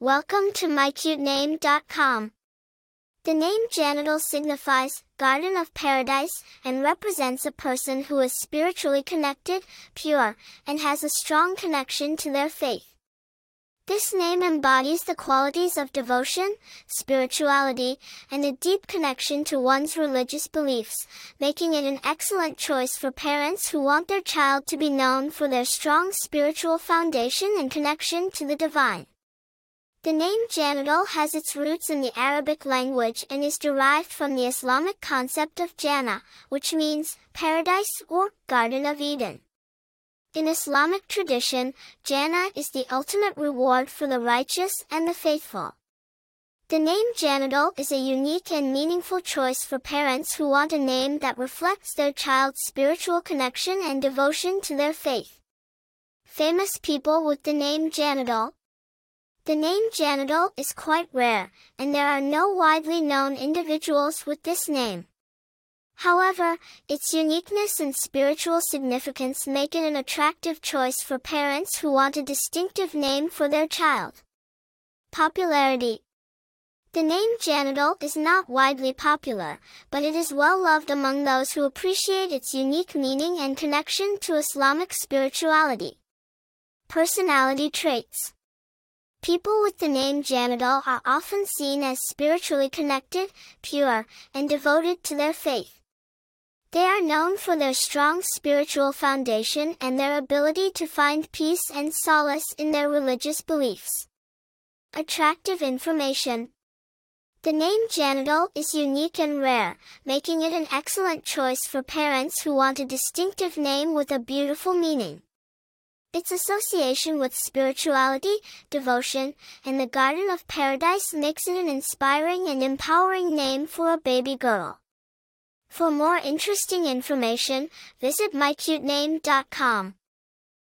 Welcome to mycutename.com. The name Jannatul signifies Garden of Paradise and represents a person who is spiritually connected, pure, and has a strong connection to their faith. This name embodies the qualities of devotion, spirituality, and a deep connection to one's religious beliefs, making it an excellent choice for parents who want their child to be known for their strong spiritual foundation and connection to the divine. The name Jannatul has its roots in the Arabic language and is derived from the Islamic concept of Jannah, which means paradise or Garden of Eden. In Islamic tradition, Jannah is the ultimate reward for the righteous and the faithful. The name Jannatul is a unique and meaningful choice for parents who want a name that reflects their child's spiritual connection and devotion to their faith. Famous people with the name Jannatul the name Jannatul is quite rare, and there are no widely known individuals with this name. However, its uniqueness and spiritual significance make it an attractive choice for parents who want a distinctive name for their child. Popularity The name Jannatul is not widely popular, but it is well loved among those who appreciate its unique meaning and connection to Islamic spirituality. Personality traits People with the name Jannatul are often seen as spiritually connected, pure, and devoted to their faith. They are known for their strong spiritual foundation and their ability to find peace and solace in their religious beliefs. Attractive information. The name Jannatul is unique and rare, making it an excellent choice for parents who want a distinctive name with a beautiful meaning. Its association with spirituality, devotion, and the Garden of Paradise makes it an inspiring and empowering name for a baby girl. For more interesting information, visit mycutename.com.